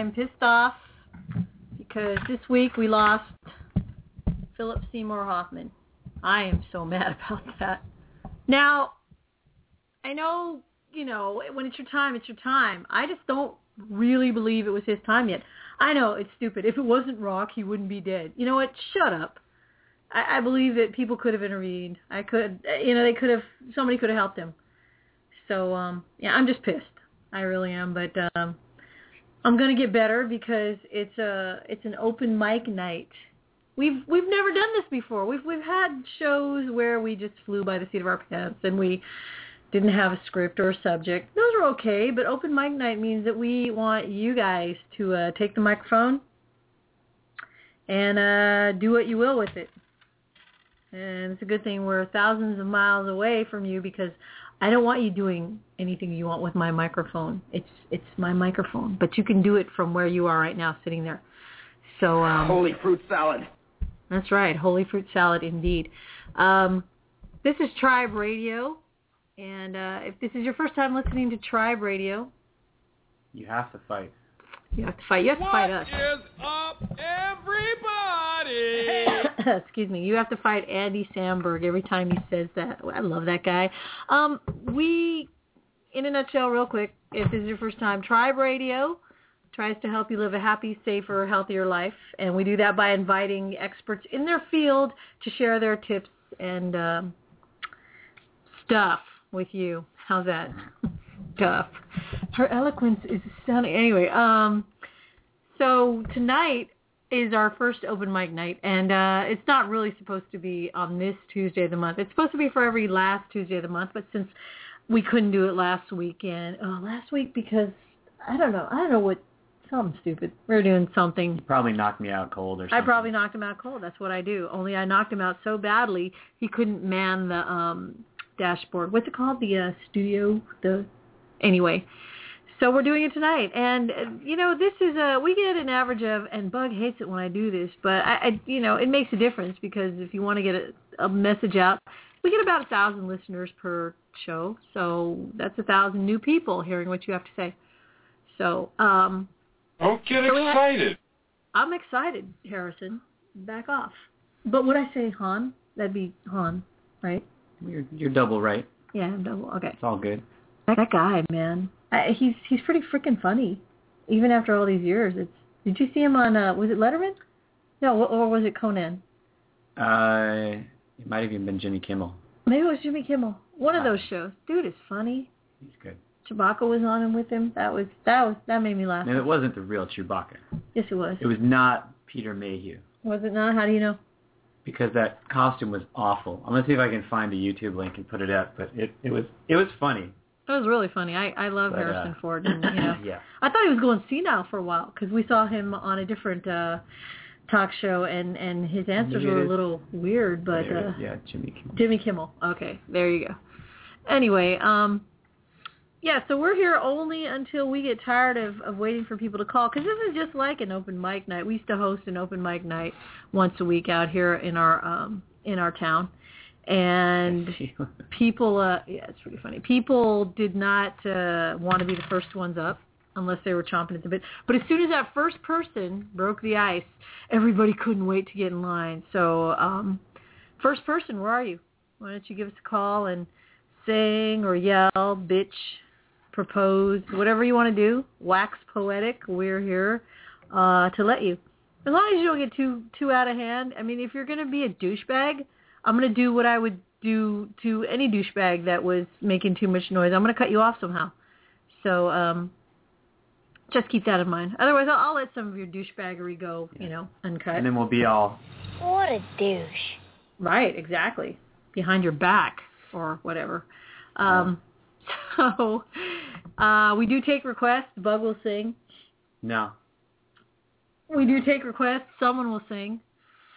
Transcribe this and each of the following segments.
I'm pissed off because this week we lost Philip Seymour Hoffman. I am so mad about that. Now, I know, you know, when it's your time, it's your time. I just don't really believe it was his time yet. I know it's stupid. If it wasn't Rock, he wouldn't be dead. You know what? Shut up. I, I believe that people could have intervened. I could, you know, they could have. Somebody could have helped him. So, um, yeah, I'm just pissed. I really am. But um, I'm gonna get better because it's a it's an open mic night. We've we've never done this before. We've we've had shows where we just flew by the seat of our pants and we didn't have a script or a subject. Those are okay, but open mic night means that we want you guys to uh, take the microphone and uh, do what you will with it. And it's a good thing we're thousands of miles away from you because I don't want you doing anything you want with my microphone. It's it's my microphone, but you can do it from where you are right now, sitting there. So um, holy fruit salad. That's right, holy fruit salad indeed. Um, this is Tribe Radio, and uh, if this is your first time listening to Tribe Radio, You have to fight. you have to fight. You have to fight us. What is up, everybody? Excuse me. You have to fight Andy Samberg every time he says that. I love that guy. Um, we, in a nutshell, real quick, if this is your first time, Tribe Radio tries to help you live a happy, safer, healthier life, and we do that by inviting experts in their field to share their tips and um, stuff with you. How's that? stuff. Her eloquence is sounding anyway. Um, so tonight is our first open mic night, and uh, it's not really supposed to be on this Tuesday of the month. It's supposed to be for every last Tuesday of the month, but since we couldn't do it last weekend, oh, last week because I don't know, I don't know what something stupid. We were doing something. You probably knocked me out cold or something. I probably knocked him out cold. That's what I do. Only I knocked him out so badly he couldn't man the um dashboard. What's it called? The uh, studio. The anyway. So we're doing it tonight, and uh, you know this is a we get an average of, and Bug hates it when I do this, but I, I you know it makes a difference because if you want to get a, a message out, we get about a thousand listeners per show, so that's a thousand new people hearing what you have to say. So um, Don't get So we have- excited. I'm excited, Harrison. Back off. But would I say Han? That'd be Han, right? You're, you're double right. Yeah, I'm double. Okay. It's all good. That, that guy, man, I, he's he's pretty freaking funny, even after all these years. It's. Did you see him on? uh Was it Letterman? No, or was it Conan? Uh, it might have even been Jimmy Kimmel. Maybe it was Jimmy Kimmel. One of those shows. Dude is funny. He's good. Chewbacca was on him with him. That was that was that made me laugh. And it wasn't the real Chewbacca. Yes, it was. It was not Peter Mayhew Was it not? How do you know? because that costume was awful. I'm gonna see if I can find a YouTube link and put it up. But it it was it was funny. It was really funny. I I love But, uh, Harrison Ford. And, you know, yeah. I thought he was going senile for a while because we saw him on a different uh talk show and and his answers were a little weird. But uh, yeah, Jimmy Kimmel. Jimmy Kimmel. Okay, there you go. Anyway, um, yeah, so we're here only until we get tired of, of waiting for people to call because this is just like an open mic night. We used to host an open mic night once a week out here in our um in our town, and people uh yeah it's pretty funny. People did not uh want to be the first ones up unless they were chomping at the bit. But as soon as that first person broke the ice everybody couldn't wait to get in line. So um first person where are you? Why don't you give us a call and sing or yell bitch propose whatever you want to do. Wax poetic we're here uh to let you. As long as you don't get too too out of hand. I mean if you're going to be a douchebag I'm gonna do what I would do to any douchebag that was making too much noise. I'm gonna cut you off somehow. So um, just keep that in mind. Otherwise, I'll, I'll let some of your douchebaggery go, you know, uncut. And then we'll be all What a douche. Right, exactly. Behind your back or whatever. Um, so uh, we do take requests. Bug will sing. no. We do take requests. Someone will sing.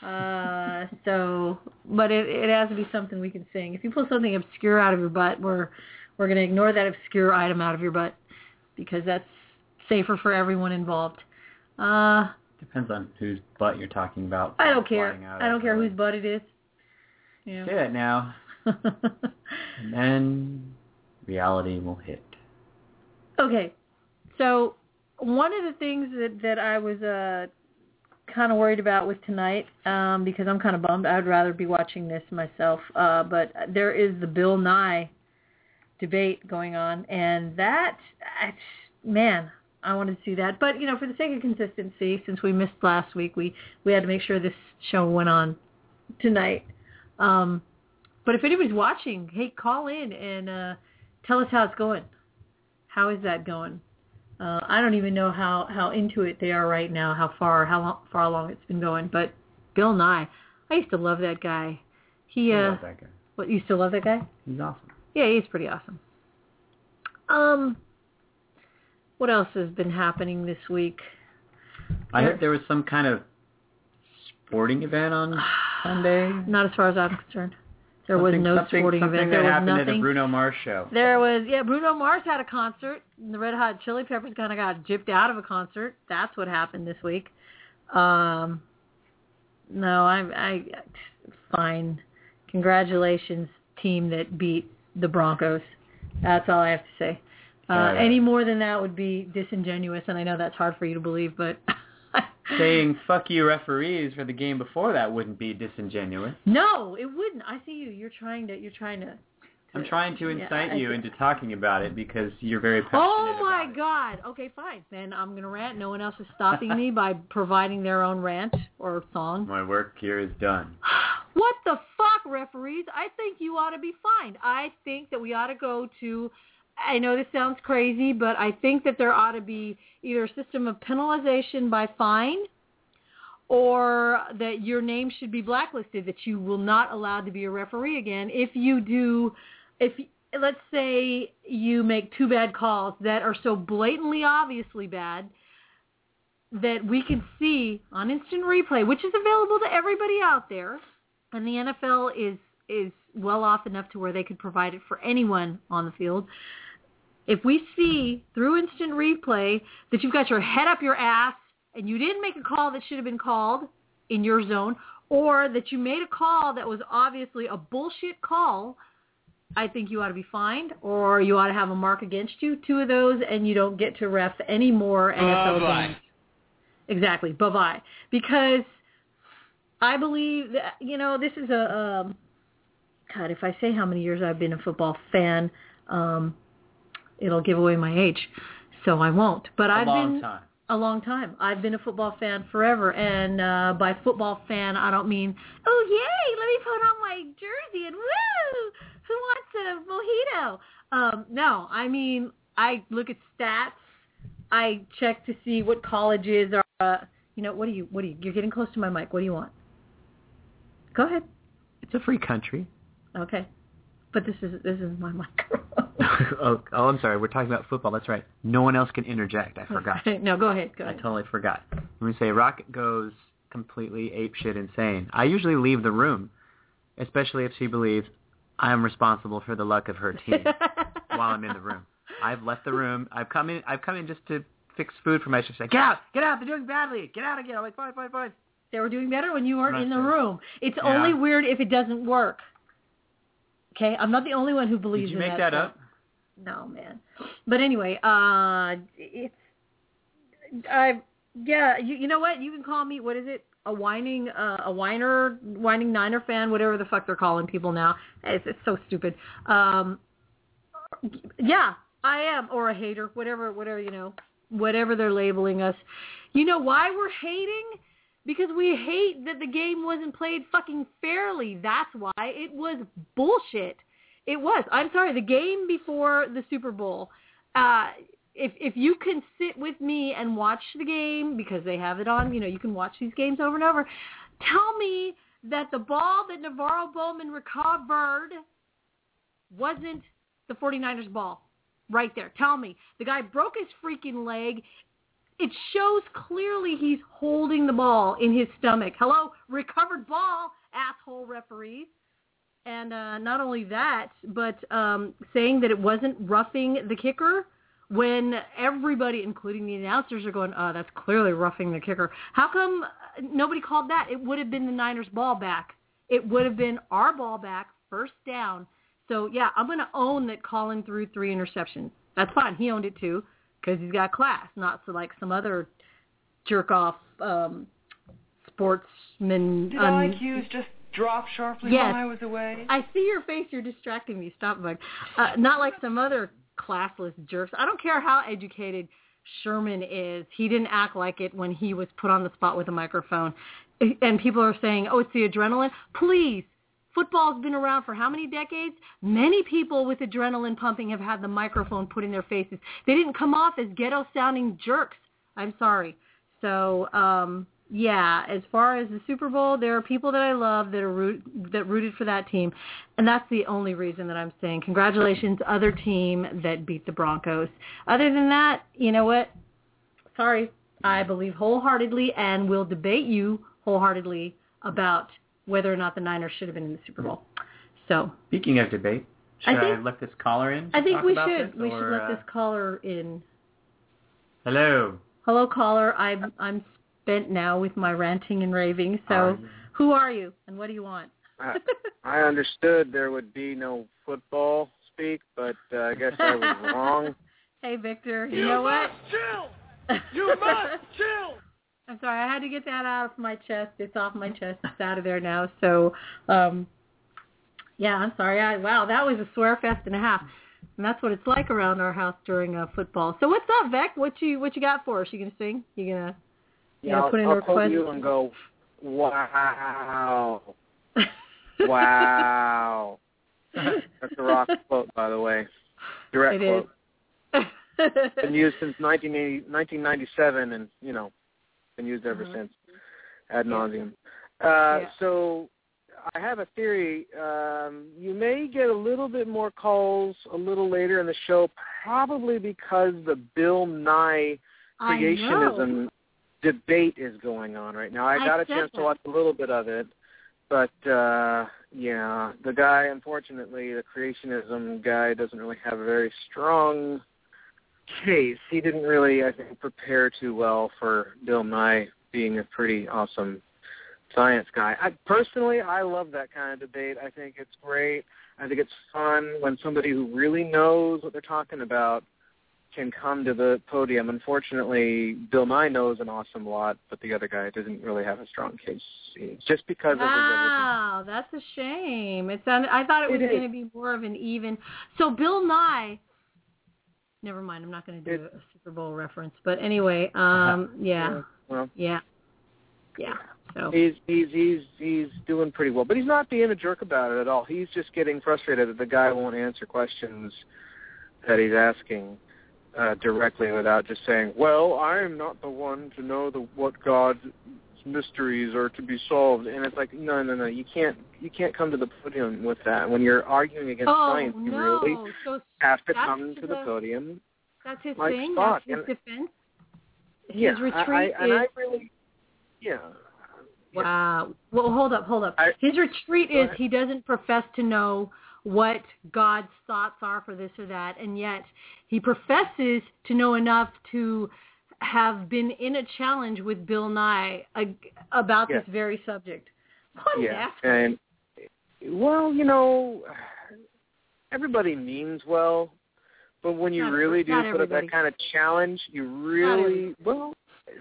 Uh, so, but it it has to be something we can sing. If you pull something obscure out of your butt, we're we're going to ignore that obscure item out of your butt because that's safer for everyone involved. Uh, Depends on whose butt you're talking about. I don't care. I don't care whose butt it is. Yeah. Say it now. And then reality will hit. Okay, so one of the things that that I was uh kind of worried about with tonight um because I'm kind of bummed. I'd rather be watching this myself. Uh but there is the Bill Nye debate going on and that man, I wanted to see that. But, you know, for the sake of consistency, since we missed last week, we we had to make sure this show went on tonight. Um but if anybody's watching, hey, call in and uh tell us how it's going. How is that going? Uh, I don't even know how, how into it they are right now, how far how long, far along it's been going. But Bill Nye, I used to love that guy. He I uh, love that guy. what you still love that guy? He's awesome. Yeah, he's pretty awesome. Um, what else has been happening this week? I There- heard there was some kind of sporting event on Sunday. Not as far as I'm concerned. There was no something, sporting something event. that There was happened at nothing. Bruno Mars show. There was yeah, Bruno Mars had a concert. And the Red Hot Chili Peppers kind of got gypped out of a concert. That's what happened this week. Um, no, I, I, fine. Congratulations, team that beat the Broncos. That's all I have to say. Uh, yeah. Any more than that would be disingenuous, and I know that's hard for you to believe, but Saying "fuck you, referees" for the game before that wouldn't be disingenuous. no, it wouldn't. I see you. You're trying to. You're trying to. I'm trying to incite I you into talking about it because you're very oh passionate. Oh my about it. God! Okay, fine. Then I'm gonna rant. No one else is stopping me by providing their own rant or song. My work here is done. What the fuck, referees? I think you ought to be fined. I think that we ought to go to. I know this sounds crazy, but I think that there ought to be either a system of penalization by fine, or that your name should be blacklisted. That you will not allowed to be a referee again if you do. If let's say you make two bad calls that are so blatantly obviously bad that we can see on instant replay, which is available to everybody out there, and the NFL is is well off enough to where they could provide it for anyone on the field. If we see through instant replay that you've got your head up your ass and you didn't make a call that should have been called in your zone, or that you made a call that was obviously a bullshit call, I think you ought to be fined, or you ought to have a mark against you. Two of those, and you don't get to ref any more NFL Bye-bye. games. Exactly. Bye bye. Because I believe that you know this is a um, God. If I say how many years I've been a football fan, um, it'll give away my age, so I won't. But A I've long been time. a long time. I've been a football fan forever, and uh, by football fan, I don't mean oh yay, let me put on my jersey and woo, who wants a mojito? Um, no, I mean I look at stats. I check to see what colleges are. Uh, you know, what do you? What do you? You're getting close to my mic. What do you want? Go ahead. It's a free country. Okay, but this is this is my microphone. oh, oh, I'm sorry. We're talking about football. That's right. No one else can interject. I forgot. no, go ahead. Go ahead. I totally forgot. When we say Rocket goes completely apeshit insane, I usually leave the room, especially if she believes I'm responsible for the luck of her team while I'm in the room. I've left the room. I've come in. I've come in just to fix food for my sister. Say, Get out! Get out! They're doing badly. Get out again. I'm like, fine, fine, fine. They were doing better when you weren't in the room. It's Yeah. only weird if it doesn't work. Okay, I'm not the only one who believes Did you make that. that up? No, man. But anyway, uh, it's I yeah. You you know what? You can call me what is it? A whining uh, a whiner whining Niner fan, whatever the fuck they're calling people now. It's, it's so stupid. Um, yeah, I am, or a hater, whatever, whatever you know, whatever they're labeling us. You know why we're hating? Because we hate that the game wasn't played fucking fairly. That's why it was bullshit. It was. I'm sorry. The game before the Super Bowl. Uh, if if you can sit with me and watch the game because they have it on, you know, you can watch these games over and over. Tell me that the ball that NaVorro Bowman recovered wasn't the 49ers ball. Right there. Tell me. The guy broke his freaking leg. It shows clearly he's holding the ball in his stomach. Hello, recovered ball, asshole referees. And uh, not only that, but um, saying that it wasn't roughing the kicker when everybody, including the announcers, are going, oh, that's clearly roughing the kicker. How come uh, nobody called that? It would have been the Niners' ball back. It would have been our ball back, first down. So, yeah, I'm going to own that Colin threw three interceptions. That's fine. He owned it too. Because he's got class, not so like some other jerk off um, sportsman. Did IQs just drop sharply Yes. while I was away? I see your face. You're distracting me. Stop, bug. Uh, not like some other classless jerks. I don't care how educated Sherman is. He didn't act like it when he was put on the spot with a microphone. And people are saying, "Oh, it's the adrenaline." Please, football's been around for how many decades? Many people with adrenaline pumping have had the microphone put in their faces. They didn't come off as ghetto-sounding jerks. I'm sorry. So, um, yeah, as far as the Super Bowl, there are people that I love that are root, that rooted for that team, and that's the only reason that I'm saying congratulations, other team that beat the Broncos. Other than that, you know what? Sorry, I believe wholeheartedly and will debate you wholeheartedly about whether or not the Niners should have been in the Super Bowl. So Speaking of debate, I should I, think- let this caller in? I think talk we about should this, we should let uh, this caller in. Hello. Hello, caller. I'm I'm spent now with my ranting and raving. So, Are who are you and what do you want? I, I understood there would be no football speak, but uh, I guess I was wrong. Hey, Victor. You, know what? chill. You must chill. I'm sorry. I had to get that out of my chest. It's off my chest. It's out of there now. So, um, yeah, I'm sorry. I wow, that was a swear fest and a half. And that's what it's like around our house during uh, football. So what's up, Vec? What you what you got for us? You gonna sing? You gonna you yeah, I'll, put in a I'll request? you and go, wow, wow. That's a rock quote, by the way. Direct It is. quote. Been used since 1980, 1997, and you know, been used ever Mhm. since, ad nauseum. Uh, Yeah. So, I have a theory. Um, you may get a little bit more calls a little later in the show, probably because the Bill Nye creationism debate is going on right now. I I got a chance that. to watch a little bit of it, but uh yeah, the guy unfortunately, the creationism guy doesn't really have a very strong case. He didn't really I think prepare too well for Bill Nye being a pretty awesome science guy. I personally I love that kind of debate. I think it's great. I think it's fun when somebody who really knows what they're talking about can come to the podium. Unfortunately, Bill Nye knows an awesome lot, but the other guy doesn't really have a strong case. It's just because of his Wow, that's a shame. It sounded. I thought it was It going to be more of an even. So Bill Nye. Never mind. I'm not going to do a Super Bowl reference, but anyway, um, yeah, Well, yeah, yeah. So he's he's he's he's doing pretty well, but he's not being a jerk about it at all. He's just getting frustrated that the guy won't answer questions that he's asking uh, directly without just saying, "Well, I am not the one to know the what God's mysteries are to be solved." And it's like, no, no, no, you can't you can't come to the podium with that. When you're arguing against oh science, you no, really so have to come to the the- podium. that's his like thing. That's his defense. His yeah, retreat I, and is I really, yeah. Wow. Well, hold up, hold up. I- His retreat is he doesn't profess to know what God's thoughts are for this or that, and yet he professes to know enough to have been in a challenge with Bill Nye about Yeah. this very subject. What an yeah, asshole. and well, you know, everybody means well, but when you Not really do put up that kind of challenge, you really well,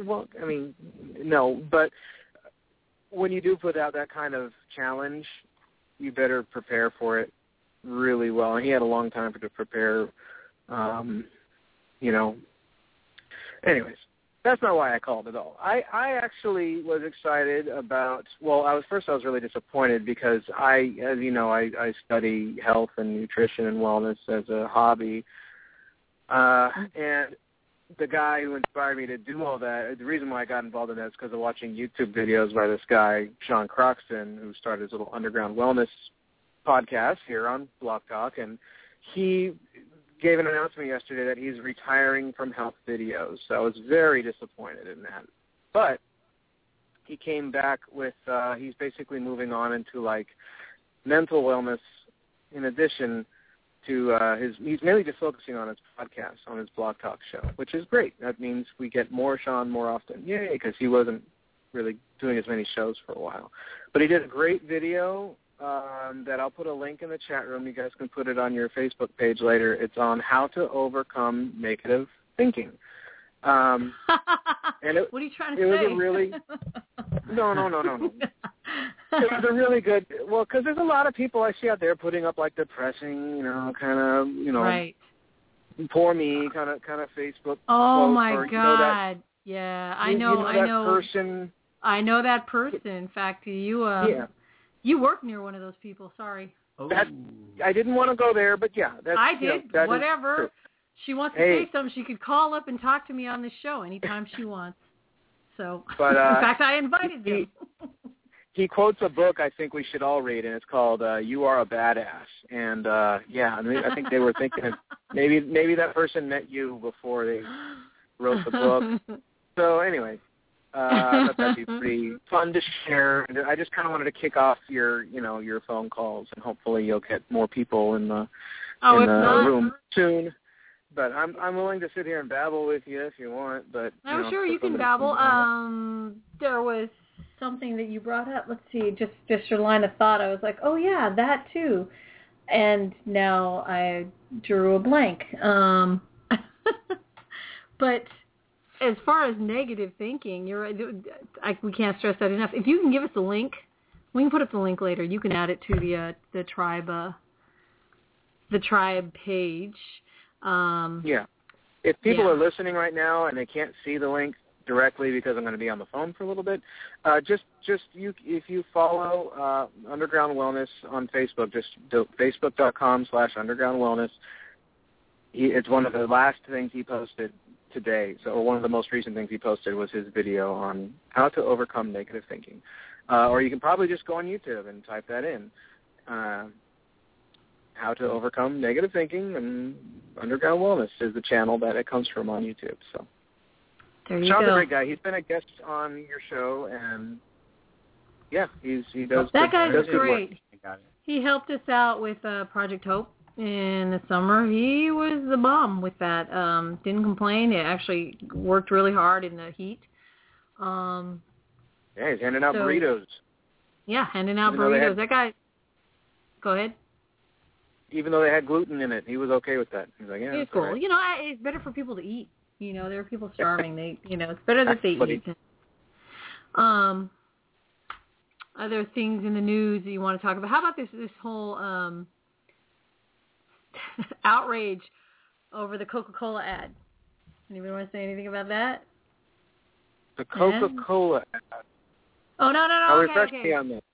well, I mean, no, but when you do put out that kind of challenge, you better prepare for it really well. And he had a long time to prepare. Um, you know. Anyways, that's not why I called at all. I I actually was excited about. Well, I was first. I was really disappointed because I, as you know, I I study health and nutrition and wellness as a hobby, uh, and the guy who inspired me to do all that. The reason why I got involved in that is because of watching YouTube videos by this guy Sean Croxton, who started his little underground wellness podcast here on BlogTalk, and he gave an announcement yesterday that he's retiring from health videos. So I was very disappointed in that. But he came back with uh he's basically moving on into like mental wellness in addition to uh his he's mainly just focusing on his podcast, on his blog talk show, which is great. That means we get more Sean more often. Yay, because he wasn't really doing as many shows for a while. But he did a great video um, that I'll put a link in the chat room. You guys can put it on your Facebook page later. It's on how to overcome negative thinking. Um, And it- what are you trying to say? it was a really- no, no, no, no, no. it was a really good. Well, because there's a lot of people I see out there putting up like depressing, you know, kind of, you know, right. poor me kind of kind of Facebook. Oh my or, god. you know, that- yeah, I know. you know I that know. person. I know that person. In fact, you uh, Yeah, you work near one of those people. Sorry. Oh. That- I didn't want to go there, but yeah, that's I you know, did. Whatever. She wants to Hey. say something. She could call up and talk to me on the show anytime she wants. So, But, uh, in fact, I invited he- them. he quotes a book I think we should all read, and it's called uh, "You Are a Badass." And uh, yeah, I, mean, I think they were thinking of maybe maybe that person met you before they wrote the book. So anyway, uh, I thought that'd be pretty fun to share. And I just kind of wanted to kick off your you know your phone calls, and hopefully you'll get more people in the oh, in the not, room soon. But I'm I'm willing to sit here and babble with you if you want. But you Oh, know, sure, you can babble. Um, there was something that you brought up. Let's see, just just your line of thought. I was like, oh yeah, that too, and now I drew a blank. Um, but as far as negative thinking, you're right. I, we can't stress that enough. If you can give us a link, we can put up the link later. You can add it to the uh, the tribe uh, the tribe page. Um, Yeah. If people Yeah. are listening right now and they can't see the link directly because I'm going to be on the phone for a little bit, uh, just just you if you follow uh, Underground Wellness on Facebook, just do facebook.com slash Underground Wellness. He, it's one of the last things he posted today. So one of the most recent things he posted was his video on how to overcome negative thinking. Uh, or you can probably just go on YouTube and type that in. Uh, how to overcome negative thinking and underground wellness is the channel that it comes from on YouTube. So there you Sean's a great guy. He's been a guest on your show, and yeah, he's he does. That good- guy's does great. I got it. He helped us out with uh, Project Hope in the summer. He was the bomb with that. Um, didn't complain. It actually worked really hard in the heat. Um, Yeah, he's handing out So- burritos, yeah, handing out Even burritos. had- That guy. Go ahead. even though they had gluten in it. He was okay with that. He's like, yeah, It's cool. right. You know, I, it's better for people to eat. You know, there are people starving. they, you know, it's better that they eat. Um, other things in the news that you want to talk about? How about this this whole um outrage over the Coca-Cola ad? Anybody want to say anything about that? The Coca-Cola. ad. Oh no no no. Okay, refresh okay. me on that.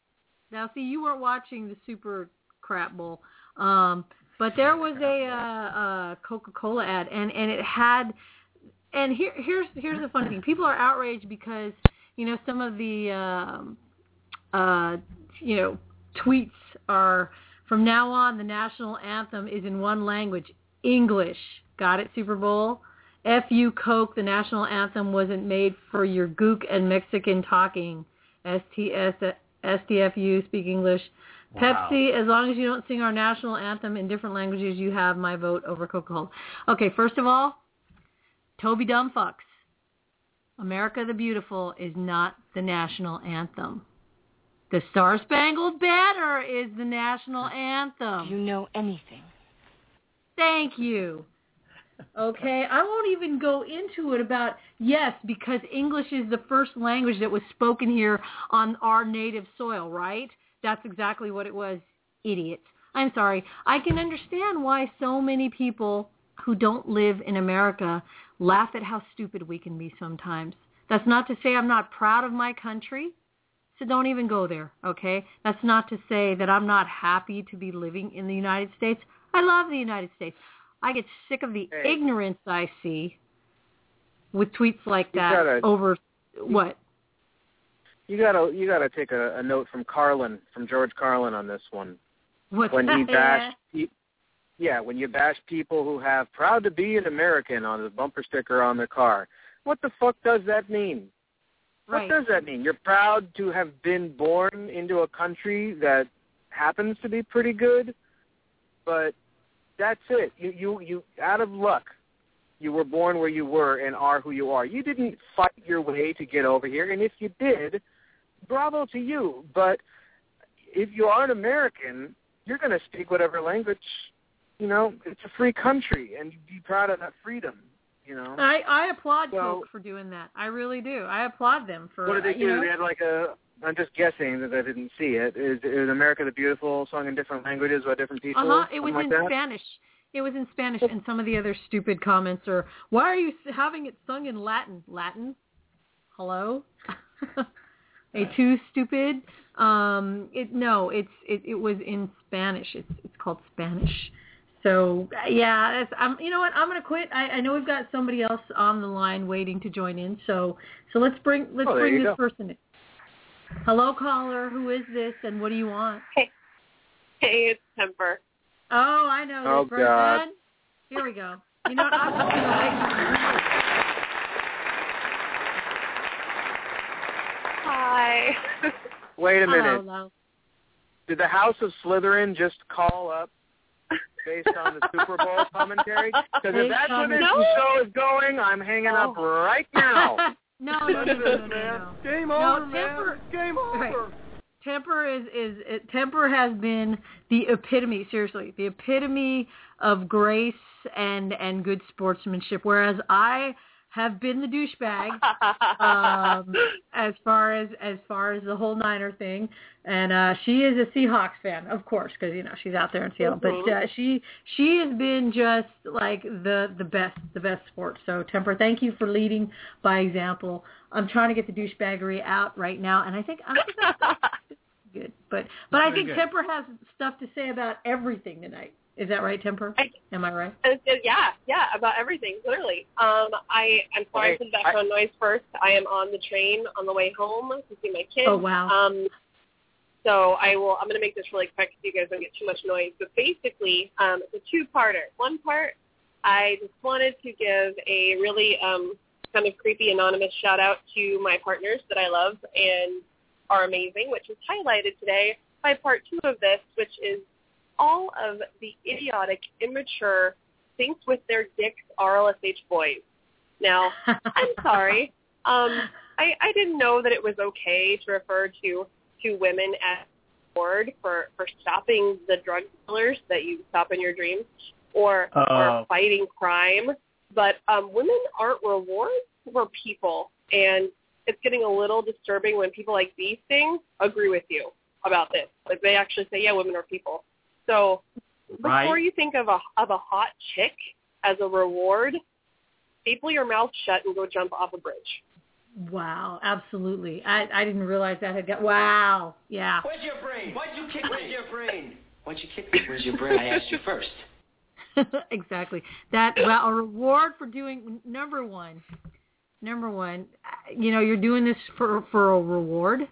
Now, see, you weren't watching the Super Crap Bowl, um, but there was a uh, uh, Coca-Cola ad, and and it had, and here here's here's the funny thing: people are outraged because you know some of the um, uh, you know tweets are from now on the national anthem is in one language, English. Got it, Super Bowl. F you Coke, the national anthem wasn't made for your gook and Mexican talking. STS SDFU, speak English. Wow. Pepsi, as long as you don't sing our national anthem in different languages, you have my vote over Coca-Cola. Okay, first of all, Toby Dumbfucks. America the Beautiful is not the national anthem. The Star Spangled Banner is the national anthem. Do you know anything? Thank you. Okay, I won't even go into it about yes, because English is the first language that was spoken here on our native soil, right? That's exactly what it was, idiots. I'm sorry. I can understand why so many people who don't live in America laugh at how stupid we can be sometimes. That's not to say I'm not proud of my country. So don't even go there, okay? That's not to say that I'm not happy to be living in the United States. I love the United States. I get sick of the Hey. ignorance I see with tweets like that gotta- over what? You gotta you gotta take a, a note from Carlin, from George Carlin on this one. What's when he that? bashed pe- yeah when you bash people who have proud to be an american on the bumper sticker on their car what the fuck does that mean Right. what does that mean you're proud to have been born into a country that happens to be pretty good but that's it you you you out of luck you were born where you were and are who you are you didn't fight your way to get over here and if you did bravo to you but if you are an american you're going to speak whatever language. You know, it's a free country, and be proud of that freedom. You know. I I applaud Coke for doing that. I really do. I applaud them for What did they you do? know. They had like a. I'm just guessing that I didn't see it. Is, is America the Beautiful sung in different languages by different people? Uh huh. It was in like that? Spanish. It was in Spanish, and some of the other stupid comments are, "Why are you having it sung in Latin? Latin? Hello? a too stupid? Um, it no, it's it, it was in Spanish. It's it's called Spanish. So yeah, that's, I'm. You know what? I'm gonna quit. I, I know we've got somebody else on the line waiting to join in. So so let's bring let's Oh, bring this go. person in. Hello, caller. Who is this, and what do you want? Hey, hey, it's Temper. Oh, I know Oh, this person. God. Here we go. You know what? I'm just gonna wait. Hi. Wait a wait. minute. Hello, Did the House of Slytherin just call up based on the Super Bowl commentary? Because if that's where this No. show is going, I'm hanging up oh. right now. no, no, no, no, no. Game over, man. Temper- Game over. Temper is is it, Temper has been the epitome, seriously, the epitome of grace and and good sportsmanship. Whereas I have been the douchebag um, as far as as far as the whole Niner thing, and uh, she is a Seahawks fan, of course, because you know she's out there in Seattle. But uh, she she has been just like the the best the best sport. So Temper, thank you for leading by example. I'm trying to get the douchebaggery out right now, and I think I'm good. But but I think good. Temper has stuff to say about everything tonight. Is that right, Temper? I- Am I right? Uh, yeah, yeah, about everything, literally. Um, I, I'm sorry Okay, for the background noise first. I am on the train on the way home to see my kids. Oh wow. Um, so I will. I'm going to make this really quick so you guys don't get too much noise. But basically, um, it's a two-parter. One part, I just wanted to give a really um, kind of creepy anonymous shout out to my partners that I love and are amazing, which is highlighted today by part two of this, which is all of the idiotic, immature, thinks with their dicks RLSH boys. Now, I'm sorry. Um, I, I didn't know that it was okay to refer to to women as reward for for stopping the drug dealers that you stop in your dreams or Oh. or fighting crime. But um, women aren't rewards for people, and it's getting a little disturbing when people like these things agree with you about this. Like they actually say, yeah, women are people. So before Right. you think of a of a hot chick as a reward, staple your mouth shut and go jump off a bridge. Wow, absolutely. I I didn't realize that had got. Wow, yeah. Where's your brain? Why'd you kick? Where's your brain? Why'd you kick me? Where's your brain? I asked you first. exactly. That well, a reward for doing number one. Number one, uh, you know, you're doing this for for a reward,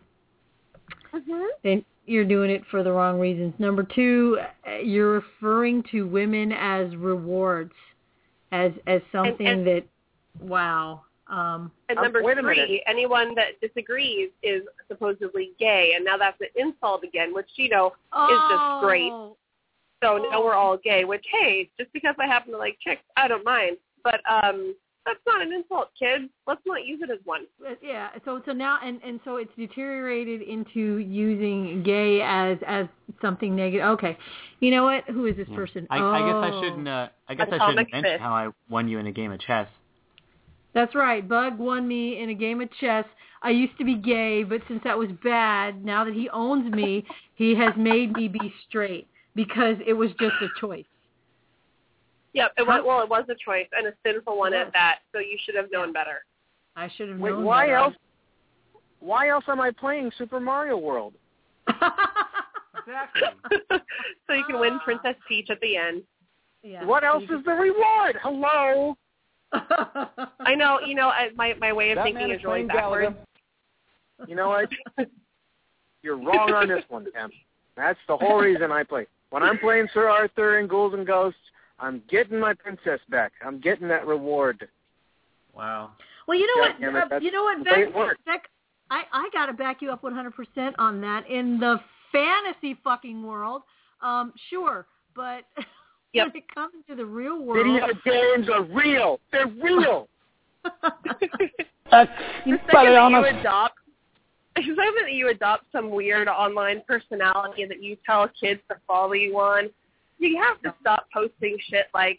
then you're doing it for the wrong reasons. Number two, uh, you're referring to women as rewards, as as something and- that, wow. Um, And Um, number wait a three, anyone that disagrees is supposedly gay, and now that's an insult again, which you know oh, is just great. So now we're all gay. Which hey, just because I happen to like chicks, I don't mind. But um, that's not an insult, kids. Let's not use it as one. Yeah. So so now and and so it's deteriorated into using gay as as something negative. Okay. You know what? Who is this Yeah. person? I, I guess I Oh. shouldn't. Uh, I guess I shouldn't mention fist. how I won you in a game of chess. That's right. Bug won me in a game of chess. I used to be gay, but since that was bad, now that he owns me, he has made me be straight because it was just a choice. Yep. It was, well, it was a choice and a sinful one It at that. So you should have known better. I should have Wait, known why better. else? Why else am I playing Super Mario World? Exactly. so you can win. Princess Peach at the end. yeah. What else is the reward? Hello. I know. You know, I, my my way of That thinking man is really playing backwards. Galaga. You know what? You're wrong on this one, Tim. That's the whole reason I play. When I'm playing Sir Arthur and Ghouls and Ghosts, I'm getting my princess back. I'm getting that reward. Wow. Well, you know Yeah, what? it, uh, you know what, the way Beck? Beck, I I gotta back you up 100% on that. In the fantasy fucking world, um, sure, but Yep. when it comes to the real world, Video games are real. They're real. That's The second that you adopt, the second that you adopt some weird online personality that you tell kids to follow you on, you have to stop posting shit like,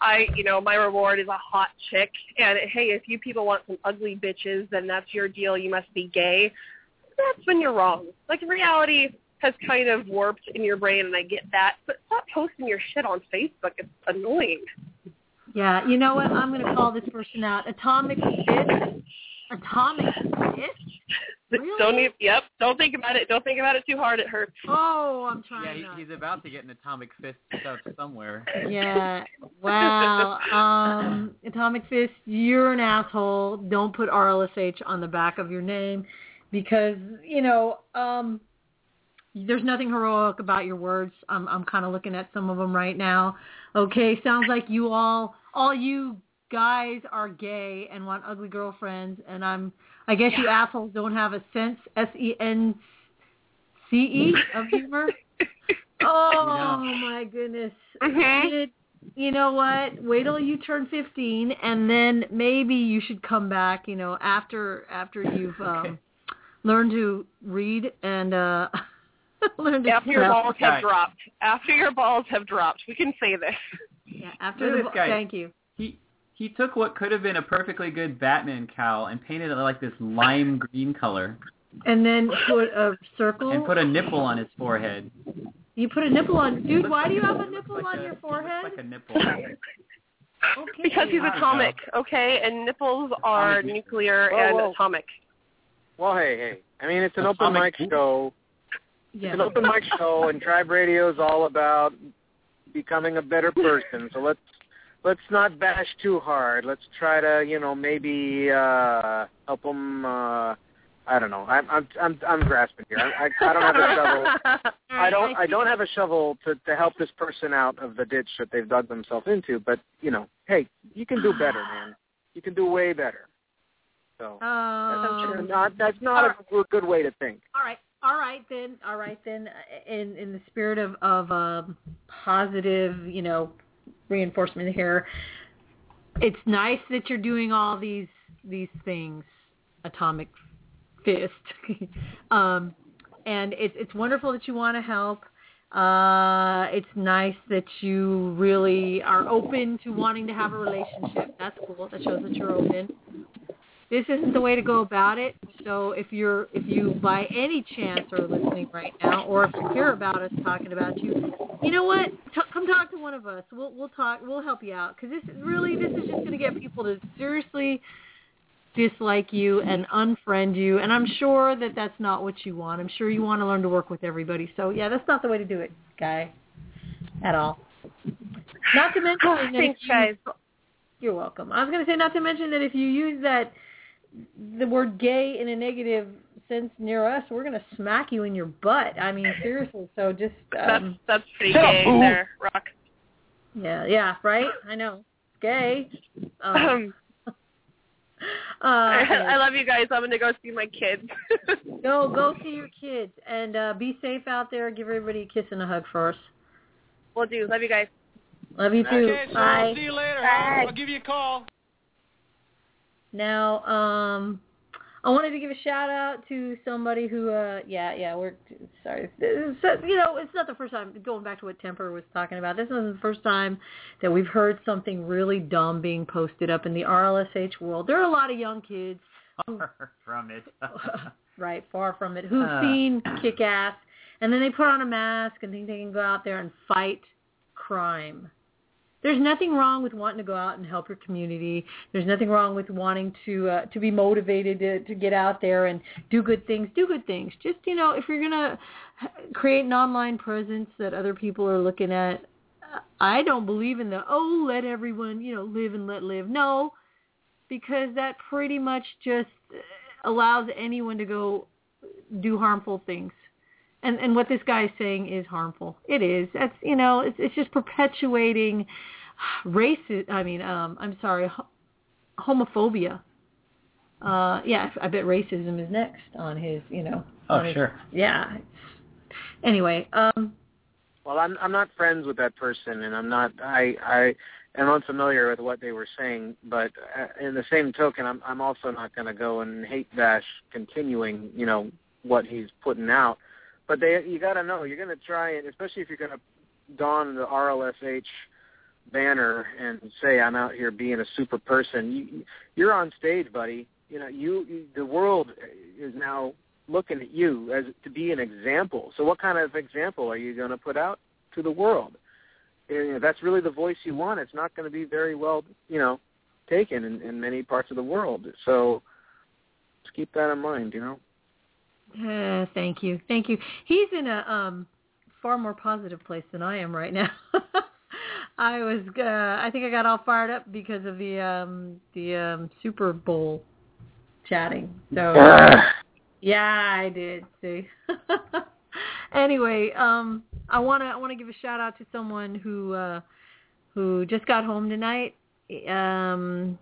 I, you know, my reward is a hot chick, and hey, if you people want some ugly bitches, then that's your deal. You must be gay. That's when you're wrong. Like reality has kind of warped in your brain, and I get that. But stop posting your shit on Facebook. It's annoying. Yeah, you know what? I'm going to call this person out. Atomic Fist. Atomic Fist? Really? Don't even, yep. Don't think about it. Don't think about it too hard. It hurts. Oh, I'm Yeah, trying he, he's about to get an atomic fist stuff somewhere. Yeah. Wow. Um, Atomic Fist, you're an asshole. Don't put RLSH on the back of your name because, you know, um there's nothing heroic about your words. I'm I'm kind of looking at some of them right now. Okay, sounds like you all all you guys are gay and want ugly girlfriends and I'm I guess you assholes don't have a sense S E N C E of humor. Oh my goodness. Mhm. Kid, you know what? Wait till you turn 15 and then maybe you should come back, you know, after after you've um learned to read and uh learn to After your spell. balls have Okay. dropped. After your balls have dropped. We can say this. Yeah, after Look the this guy. thank you. He he took what could have been a perfectly good Batman cowl and painted it like this lime green color And then put a circle. and put a nipple on his forehead. you put a nipple on. Dude, Looks why do you have a nipple like on a- your forehead? like a nipple. Okay. Because he's I don't atomic, okay? And nipples are Atomic. nuclear Whoa, and atomic. Well, hey, hey. I mean, it's an open mic Whoop. show. It's yeah. an open mic show, and Tribe Radio is all about becoming a better person. So let's let's not bash too hard. Let's try to, you know, maybe uh help them. Uh, I don't know. I'm I'm I'm I'm grasping here. I, I, I don't have a shovel. I don't I don't have a shovel to to help this person out of the ditch that they've dug themselves into. But you know, hey, you can do better, man. You can do way better. So that's Um, not that's not a good- good way to think. All right, all right then, all right then. In in the spirit of of um, positive, you know, reinforcement here, it's nice that you're doing all these these things, Atomic Fist, um, and it's it's wonderful that you want to help. Uh, it's nice that you really are open to wanting to have a relationship. That's cool. That shows that you're open this isn't the way to go about it. So if you're if you by any chance are listening right now, or if you hear about us talking about you, you know what? T- come talk to one of us. We'll we'll talk. We'll help you out because this is really this is just going to get people to seriously dislike you and unfriend you. And I'm sure that that's not what you want. I'm sure you want to learn to work with everybody. So yeah, that's not the way to do it, guy, at all. Not to mention if Thanks, you- guys. you're welcome. I was going to say not to mention that if you use that the word gay in a negative sense near us, we're going to smack you in your butt. I mean, seriously. So just That's um that's pretty gay boo. there, Rock. yeah, yeah, right? I know. It's gay. Um, Um, uh, I love you guys. I'm gonna go see my kids. go go see your kids and uh be safe out there. Give everybody a kiss and a hug for us. We'll do. Love you guys. Love you too. Okay, so Bye. I'll see you later. Bye. I'll give you a call. Now, um, I wanted to give a shout out to somebody who, uh, yeah, yeah, we're sorry. Uh, you know, it's not the first time. Going back to what Temper was talking about, this isn't the first time that we've heard something really dumb being posted up in the RLSH world. There are a lot of young kids, Far from it. right, far from it, who've Uh. seen Kick Ass, and then they put on a mask and think they can go out there and fight crime. There's nothing wrong with wanting to go out and help your community. There's nothing wrong with wanting to uh, to be motivated to to get out there and do good things. Do good things. Just you know, if you're gonna create an online presence that other people are looking at, I don't believe in the oh let everyone you know live and let live. No, because that pretty much just allows anyone to go do harmful things and and what this guy is saying is harmful. It is. That's you know, it's it's just perpetuating racist. I mean, um, I'm sorry, ho- homophobia. Uh, yeah, I bet racism is next on his. You know. Oh, on his- sure. Yeah. Anyway, um, Well, I'm I'm not friends with that person, and I'm not I I am unfamiliar with what they were saying. But uh, in the same token, I'm I'm also not going to go and hate bash continuing, you know, what he's putting out. But they you got to know you're going to try and especially if you're going to don the RLSH banner and say I'm out here being a super person, you, you're on stage, buddy. You know, you, you the world is now looking at you as to be an example. So what kind of example are you going to put out to the world? That's really the voice you want, it's not going to be very well, you know, taken in, in many parts of the world. So just keep that in mind, you know. Uh, thank you, thank you. He's in a um far more positive place than I am right now. I was, uh, I think I got all fired up because of the um the um Super Bowl chatting. So yeah, I did. See. anyway, um, I wanna I wanna give a shout out to someone who uh who just got home tonight. Um,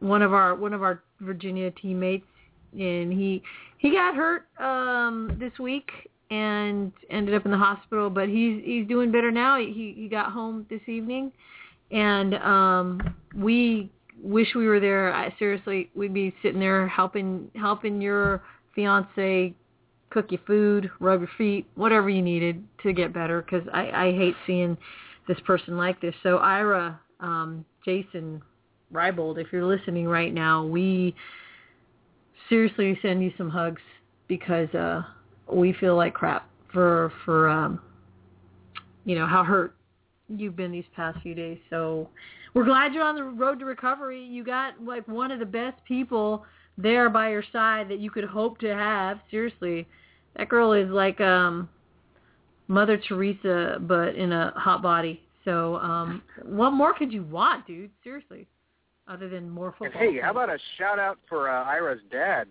one of our one of our Virginia teammates, and he he got hurt um this week and ended up in the hospital but he's he's doing better now. He he got home this evening. And um we wish we were there. I, seriously we'd be sitting there helping helping your fiance cook your food rub your feet whatever you needed to get better because i i hate seeing this person like this. So ira um jason Rybold, if you're listening right now we seriously send you some hugs because uh we feel like crap for for um you know how hurt you've been these past few days. So we're glad you're on the road to recovery. You got like one of the best people there by your side that you could hope to have. Seriously that girl is like um mother teresa but in a hot body. So um what more could you want dude? Seriously other than more football And hey, how about a shout out for uh, Ira's dad?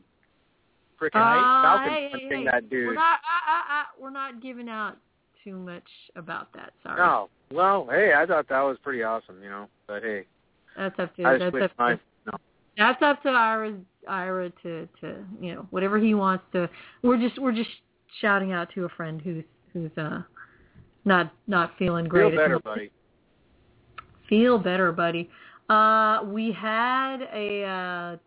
Freaking Uh, Falcon hey, hey, hey. that dude. We're not, uh, uh, uh, we're not giving out too much about that. Sorry. No. Well, hey, I thought that was pretty awesome, you know. But hey, That's up to that's up my to no. that's up to Ira Ira to to you know whatever he wants to. We're just we're just shouting out to a friend who's who's uh not not feeling great. Feel better, buddy. Feel better, buddy. Uh, we had a uh,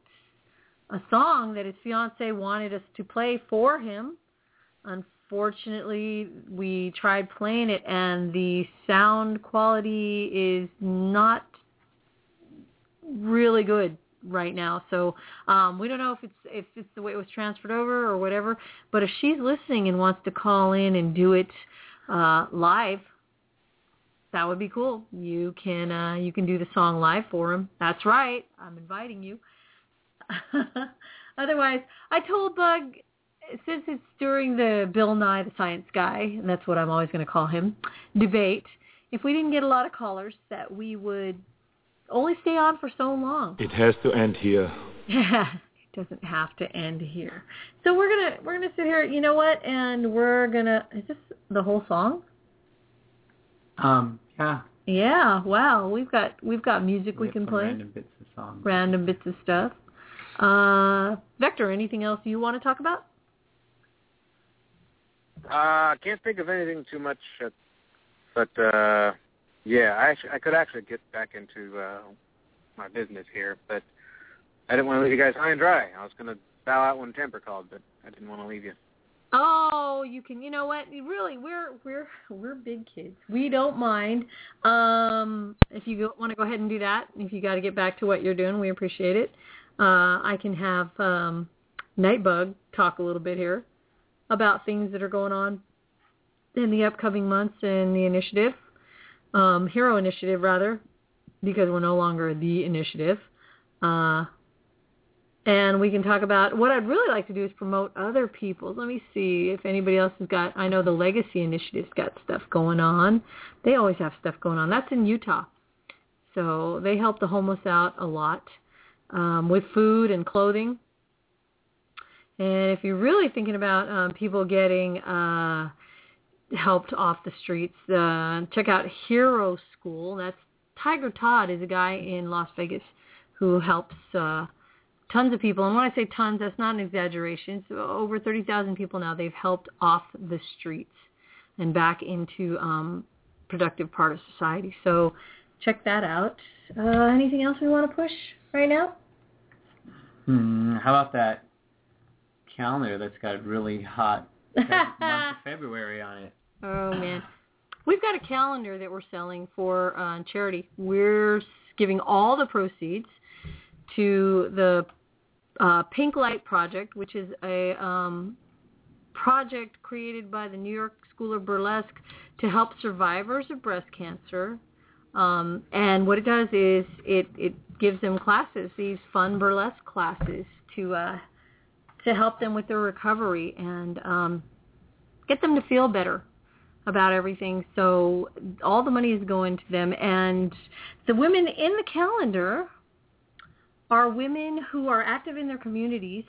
a song that his fiance wanted us to play for him. Unfortunately, we tried playing it, and the sound quality is not really good right now. So um, we don't know if it's if it's the way it was transferred over or whatever. But if she's listening and wants to call in and do it uh, live, that would be cool. You can uh, you can do the song live for him. That's right. I'm inviting you. Otherwise, I told Bug since it's during the Bill Nye the Science Guy, and that's what I'm always going to call him, debate. If we didn't get a lot of callers, that we would only stay on for so long. It has to end here. it doesn't have to end here. So we're gonna we're gonna sit here. You know what? And we're gonna. Is this the whole song? Um, yeah. Yeah. Wow. We've got we've got music we, have can play. Random bits of songs. Random bits of stuff. Uh, Vector, anything else you want to talk about? Uh, can't think of anything too much, uh, but uh, yeah, I actually, I could actually get back into uh, my business here, but I didn't want to leave you guys high and dry. I was going to bow out when Temper called, but I didn't want to leave you. Oh, you can. You know what? Really, we're we're we're big kids. We don't mind. Um, if you want to go ahead and do that, if you got to get back to what you're doing, we appreciate it. Uh, I can have um, Nightbug talk a little bit here about things that are going on in the upcoming months in the initiative, um, Hero Initiative rather, because we're no longer the initiative. Uh, and we can talk about what I'd really like to do is promote other people's. Let me see if anybody else has got. I know the Legacy Initiative's got stuff going on. They always have stuff going on. That's in Utah, so they help the homeless out a lot um, with food and clothing. And if you're really thinking about um, people getting uh, helped off the streets, uh, check out Hero School. That's Tiger Todd is a guy in Las Vegas who helps uh, tons of people. And when I say tons, that's not an exaggeration. It's over 30,000 people now they've helped off the streets and back into um, productive part of society. So check that out. Uh, anything else we want to push right now? Hmm, how about that calendar that's got really hot month of February on it? Oh man. we've got a calendar that we're selling for uh, charity. We're giving all the proceeds to the uh, Pink Light Project, which is a um, project created by the New York School of Burlesque to help survivors of breast cancer. Um, and what it does is it, it gives them classes, these fun burlesque classes to uh, to help them with their recovery and um, get them to feel better about everything. So all the money is going to them, and the women in the calendar are women who are active in their communities,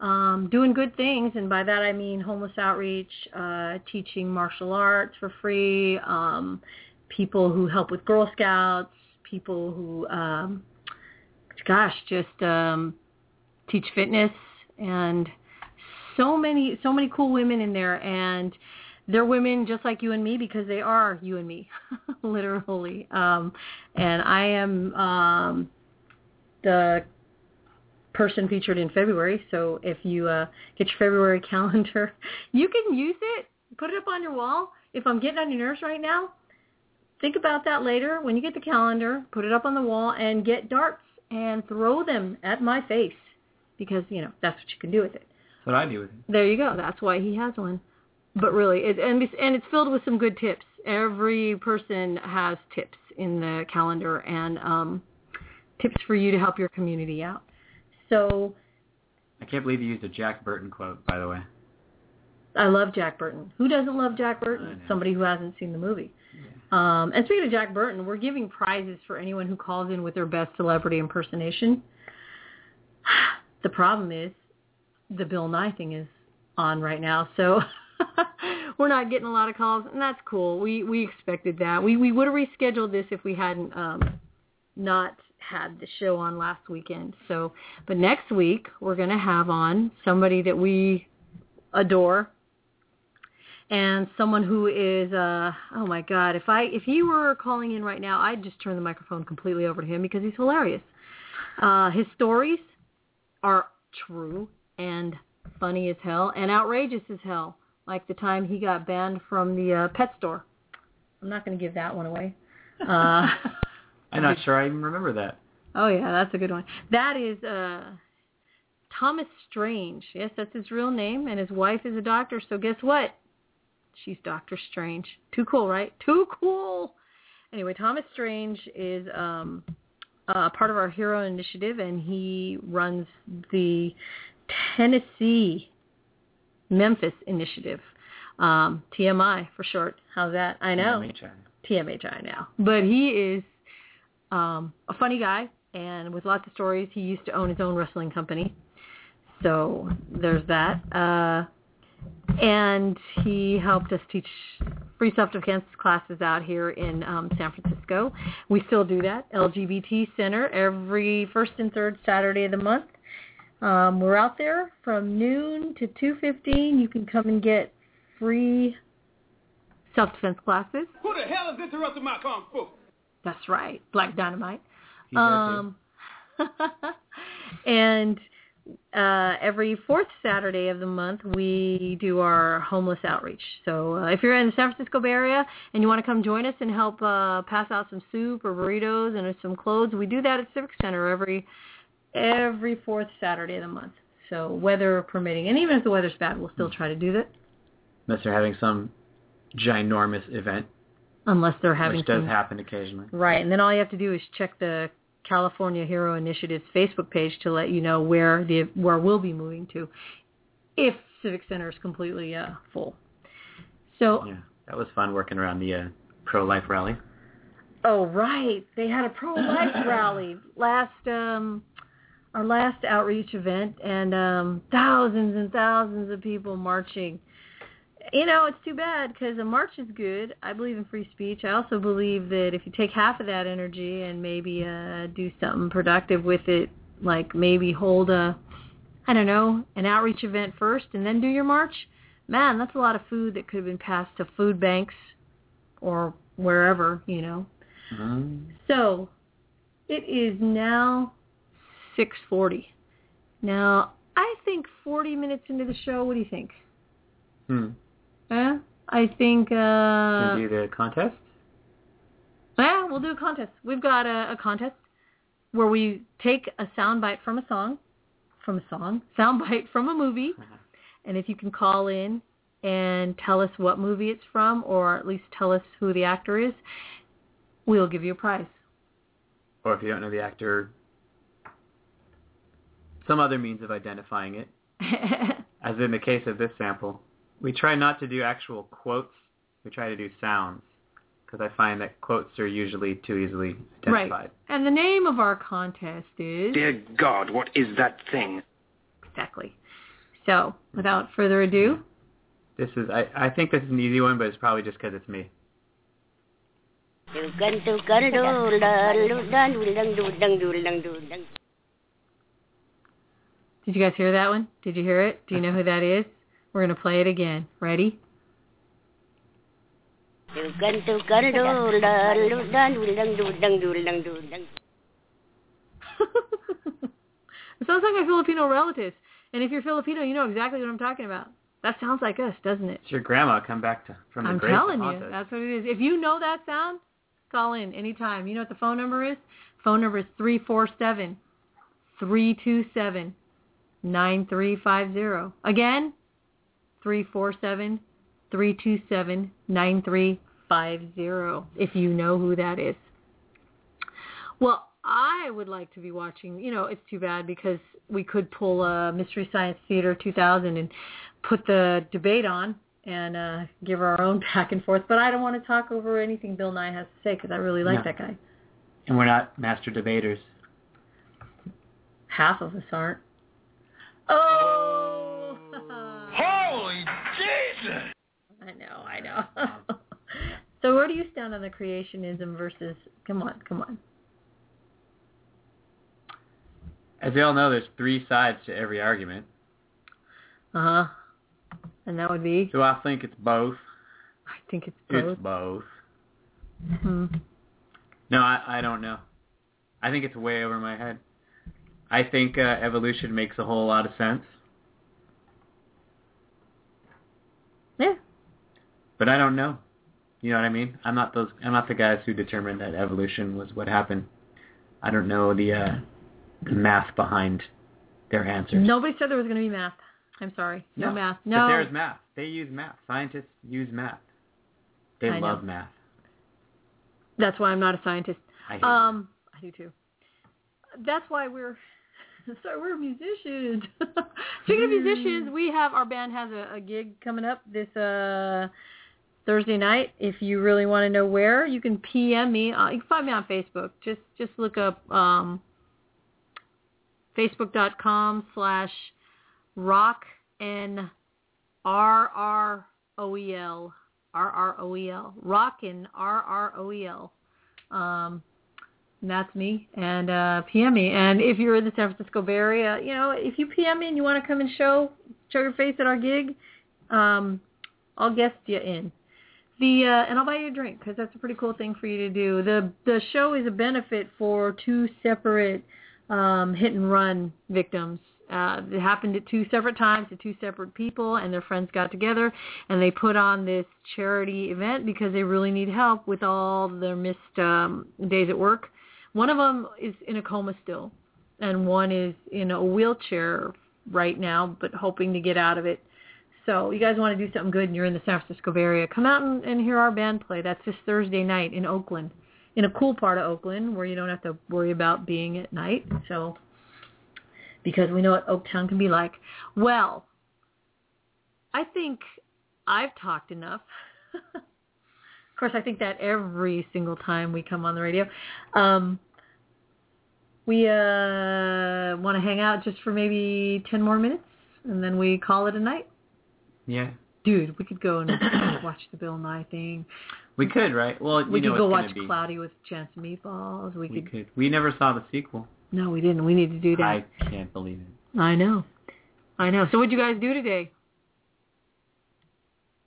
um, doing good things, and by that I mean homeless outreach, uh, teaching martial arts for free, um, people who help with Girl Scouts, people who, um, gosh, just um, teach fitness, and so many, so many cool women in there, and they're women just like you and me because they are you and me, literally. Um, and I am um, the person featured in February. So if you uh, get your February calendar, you can use it. Put it up on your wall. If I'm getting on your nerves right now, think about that later. When you get the calendar, put it up on the wall and get darts and throw them at my face because, you know, that's what you can do with it. That's what I do with it. There you go. That's why he has one. But really, it, and it's, and it's filled with some good tips. Every person has tips in the calendar and um, tips for you to help your community out. So I can't believe you used a Jack Burton quote, by the way. I love Jack Burton. Who doesn't love Jack Burton? Somebody who hasn't seen the movie. Um, and speaking of Jack Burton, we're giving prizes for anyone who calls in with their best celebrity impersonation. The problem is the Bill Nye thing is on right now, so we're not getting a lot of calls, and that's cool. We we expected that. We we would have rescheduled this if we hadn't um, not had the show on last weekend. So, but next week we're going to have on somebody that we adore and someone who is uh oh my god if i if you were calling in right now i'd just turn the microphone completely over to him because he's hilarious. Uh his stories are true and funny as hell and outrageous as hell like the time he got banned from the uh, pet store. I'm not going to give that one away. Uh I'm not sure I even remember that. Oh yeah, that's a good one. That is uh Thomas Strange. Yes, that's his real name and his wife is a doctor, so guess what? She's Doctor Strange. Too cool, right? Too cool. Anyway, Thomas Strange is um uh part of our Hero Initiative and he runs the Tennessee Memphis Initiative. Um TMI for short. How's that? I know. TMHI. TMHI now. But he is um, a funny guy and with lots of stories. He used to own his own wrestling company. So there's that. Uh, and he helped us teach free self-defense classes out here in um, San Francisco. We still do that. LGBT Center every first and third Saturday of the month. Um, we're out there from noon to 2.15. You can come and get free self-defense classes. Who the hell is interrupting my kung fu? That's right, Black Dynamite. He's there, too. Um, and uh, every fourth Saturday of the month, we do our homeless outreach. So uh, if you're in the San Francisco Bay Area and you want to come join us and help uh, pass out some soup or burritos and some clothes, we do that at Civic Center every every fourth Saturday of the month. So weather permitting, and even if the weather's bad, we'll still try to do that, Unless they're having some ginormous event, unless they're having which does some happen occasionally. Right, and then all you have to do is check the California Hero Initiative's Facebook page to let you know where the where we'll be moving to, if Civic Center is completely uh, full. So, Yeah, that was fun working around the uh, pro-life rally. oh right, they had a pro-life rally last um our last outreach event, and um thousands and thousands of people marching. You know, it's too bad because a march is good. I believe in free speech. I also believe that if you take half of that energy and maybe uh, do something productive with it, like maybe hold a, I don't know, an outreach event first and then do your march, man, that's a lot of food that could have been passed to food banks or wherever, you know. Mm. So it is now 6:40. Now I think 40 minutes into the show. What do you think? Hmm. Huh? I think. uh do the contest. Yeah, we'll do a contest. We've got a, a contest where we take a soundbite from a song, from a song, soundbite from a movie, and if you can call in and tell us what movie it's from, or at least tell us who the actor is, we'll give you a prize. Or if you don't know the actor, some other means of identifying it. As in the case of this sample, we try not to do actual quotes. We try to do sounds because I find that quotes are usually too easily identified. right. And the name of our contest is Dear God, what is that thing? exactly. So, without further ado, This is I, I think this is an easy one, but it's probably just because it's me. did you guys hear that one? Did you hear it? Do you know who that is? We're going to play it again. Ready? it sounds like a Filipino relative. And if you're Filipino, you know exactly what I'm talking about. That sounds like us, doesn't it? It's your grandma come back to from the I'm grave telling you, that's what it is. If you know that sound, call in anytime. You know what the phone number is? Phone number is three four seven three two seven nine three five zero. Again, three four seven three two seven nine three five zero. If you know who that is. Well, I would like to be watching. You know, it's too bad because we could pull a Mystery Science Theater 2000 and put the debate on and uh, give our own back and forth. But I don't want to talk over anything Bill Nye has to say because I really like No. that guy. And we're not master debaters. Half of us aren't. Oh! Holy Jesus! I know, I know. so where do you stand on the creationism versus? Come on, come on. As you all know, there's three sides to every argument. Uh huh. And that would be. Do I think it's both? I think it's both. It's both. Hmm. No, I, I don't know. I think it's way over my head. I think uh, evolution makes a whole lot of sense, Yeah. But I don't know. You know what I mean? I'm not those. I'm not the guys who determined that evolution was what happened. I don't know the uh, the math behind their answers. Nobody said there was going to be math. I'm sorry. No, No, math. But there's math. They use math. Scientists use math. They I know. love math. That's why I'm not a scientist. I hate Um, I do too. That's why we're sorry, we're musicians. Speaking of musicians, we have our band has a, a gig coming up this uh Thursday night. If you really want to know where, you can PM me. Uh, you can find me on Facebook. Just just look up um facebook.com slash rock and R R O E L R R O E L rock and R R O E L. Um, that's me. And uh, PM me. And if you're in the San Francisco Bay Area, you know, if you PM me and you want to come and show show your face at our gig, um, I'll guest you in. The uh, and I'll buy you a drink because that's a pretty cool thing for you to do. The the show is a benefit for two separate um, hit and run victims. Uh, it happened at two separate times to two separate people, and their friends got together and they put on this charity event because they really need help with all their missed um, days at work. One of them is in a coma still, and one is in a wheelchair right now, but hoping to get out of it. So you guys want to do something good and you're in the San Francisco Bay Area, come out and, and hear our band play. That's this Thursday night in Oakland, in a cool part of Oakland where you don't have to worry about being at night. So because we know what Oaktown can be like. Well, I think I've talked enough. of course, I think that every single time we come on the radio. Um, we uh, want to hang out just for maybe 10 more minutes, and then we call it a night. Yeah, Dude, we could go and watch the Bill Nye thing. we could, right? Well, We know could go watch be. Cloudy with Chance of Meatballs. We We could. could. We never saw the sequel. No, we didn't. We need to do that. I can't believe it. I know. I know. So what'd you guys do today?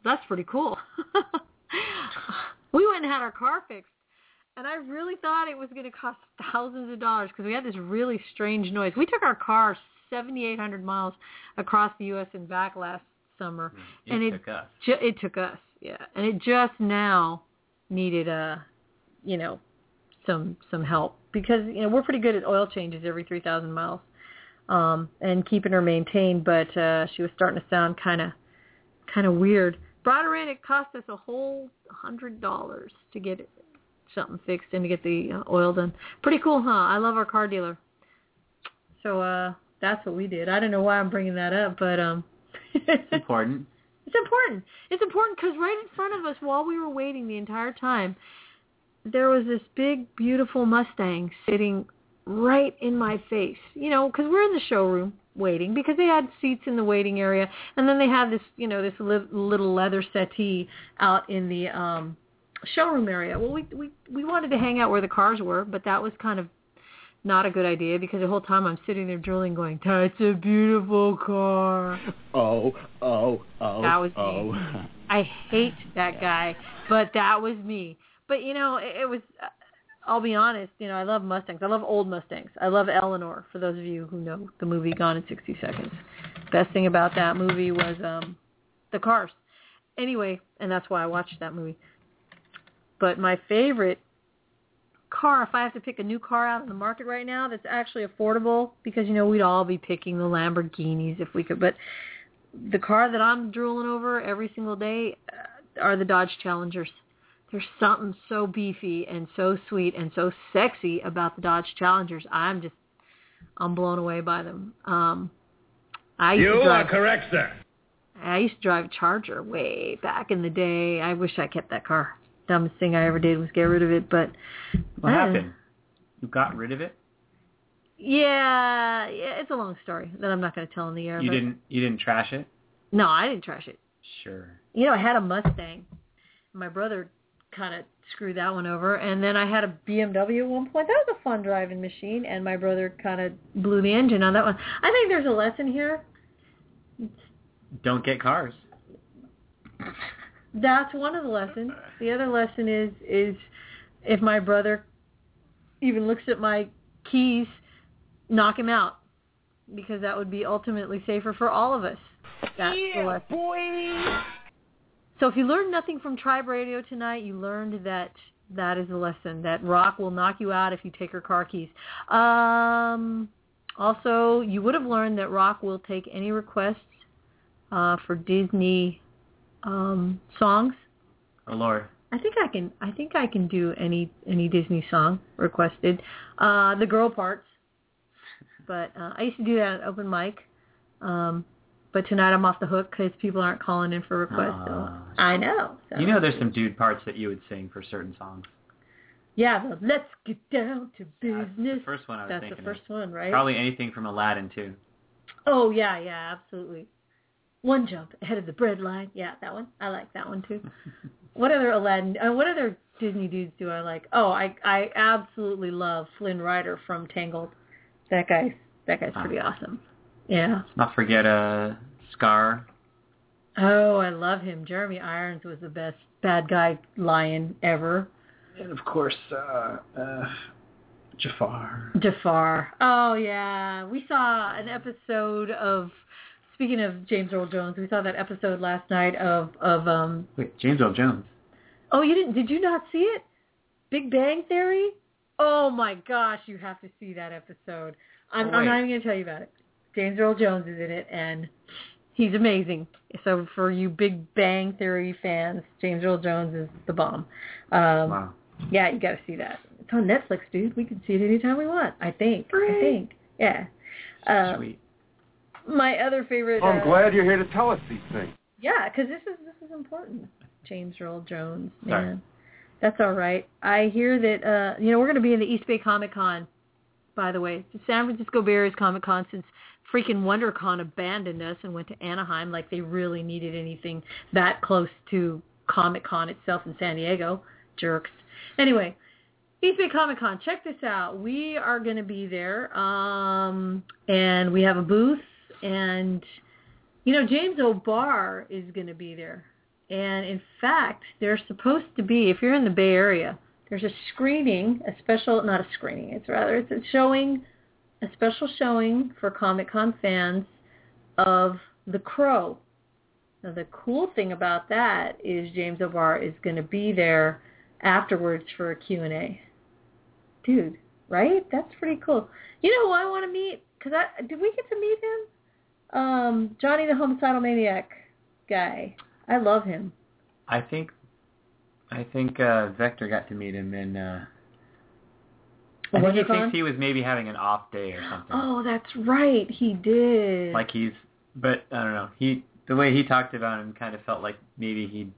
That's pretty cool. we went and had our car fixed. And I really thought it was going to cost thousands of dollars because we had this really strange noise. We took our car 7,800 miles across the U.S. and back last summer. It and it, took us. ju- it took us. yeah. And it just now needed uh you know, some some help because you know we're pretty good at oil changes every three thousand miles, um, and keeping her maintained. But uh, she was starting to sound kind of kind of weird. Brought her in. It cost us a whole hundred dollars to get it, something fixed and to get the uh, oil done. Pretty cool, huh? I love our car dealer. So uh that's what we did. I don't know why I'm bringing that up, but um It's important. it's important. It's important because right in front of us, while we were waiting the entire time, there was this big, beautiful Mustang sitting right in my face. You know, because we're in the showroom waiting because they had seats in the waiting area, and then they had this, you know, this li- little leather settee out in the um showroom area. Well, we we we wanted to hang out where the cars were, but that was kind of not a good idea because the whole time I'm sitting there drooling, going, "That's a beautiful car." Oh, oh, oh. That was me. oh. I hate that guy, but that was me. But you know, it, it was. Uh, I'll be honest. You know, I love Mustangs. I love old Mustangs. I love Eleanor. For those of you who know the movie Gone in 60 Seconds, best thing about that movie was um the cars. Anyway, and that's why I watched that movie. But my favorite car, if I have to pick a new car out in the market right now that's actually affordable, because you know we'd all be picking the Lamborghinis if we could, but the car that I'm drooling over every single day uh, are the Dodge Challengers. There's something so beefy and so sweet and so sexy about the Dodge Challengers. I'm just, I'm blown away by them. Um, I You to are correct, sir. I used to drive a Charger way back in the day. I wish I kept that car. Dumbest thing I ever did was get rid of it, but What uh, happened? You got rid of it? Yeah, yeah, it's a long story that I'm not going to tell in the air. You didn't you didn't trash it? No, I didn't trash it. Sure. You know, I had a Mustang. My brother kind of screwed that one over, and then I had a BMW at one point. That was a fun driving machine, and my brother kind of blew the engine on that one. I think there's a lesson here. Don't get cars. That's one of the lessons. The other lesson is is if my brother even looks at my keys, knock him out because that would be ultimately safer for all of us. That's the lesson. So if you learned nothing from Tribe Radio tonight, you learned that that is a lesson that rock will knock you out if you take her car keys. Um, also, you would have learned that rock will take any requests uh, for Disney um, songs. Oh Lord. I think I can. I think I can do any any Disney song requested. Uh, the girl parts, but uh, I used to do that at open mic. Um, but tonight I'm off the hook because people aren't calling in for requests. So Ah. I know. So. You know there's some dude parts that you would sing for certain songs. Yeah, the let's get down to business. That's the first one I was That's thinking the first of. one, right? Probably anything from Aladdin too. Oh yeah, yeah, absolutely. One jump ahead of the bread line. Yeah, that one. I like that one too. what other Aladdin? Uh, what other Disney dudes do I like? Oh, I I absolutely love Flynn Rider from Tangled. That guy. that guy's pretty awesome. Yeah. Let's not forget uh Scar. Oh, I love him. Jeremy Irons was the best bad guy lion ever. And of course, uh, uh Jafar. Jafar. Oh yeah, we saw an episode of. Speaking of James Earl Jones, we saw that episode last night of of um. Wait, James Earl Jones. Oh, you didn't? Did you not see it? Big Bang Theory. Oh my gosh, you have to see that episode. I'm, Oh, I'm not even going to tell you about it. James Earl Jones is in it, and he's amazing. So for you Big Bang Theory fans, James Earl Jones is the bomb. Um, Wow. yeah, you got to see that. It's on Netflix, dude. We can see it anytime we want. I think. I think. Yeah. Uh, Sweet. My other favorite. I'm uh, glad you're here to tell us these things. Yeah, because this is this is important. James Earl Jones, Sorry. That's all right. I hear that uh you know we're going to be in the East Bay Comic Con. By the way, it's San Francisco Bay Area's Comic Con since freaking WonderCon abandoned us and went to Anaheim like they really needed anything that close to Comic Con itself in San Diego. Jerks. Anyway, East Bay Comic Con, check this out. We are going to be there, um, and we have a booth, and you know James O'Barr is going to be there, and in fact, there's supposed to be, if you're in the Bay Area, there's a screening, a special, not a screening, it's rather it's a showing, a special showing for Comic Con fans of The Crow. Now the cool thing about that is James O'Barr is going to be there afterwards for a Q&A. Dude, right? That's pretty cool. You know who I want to meet? Cause I did we get to meet him? Um, Johnny the homicidal maniac guy. I love him. I think I think uh Vector got to meet him in uh I think he thinks he was maybe having an off day or something. Oh, that's right. He did. Like he's but I don't know. He the way he talked about him kind of felt like maybe he'd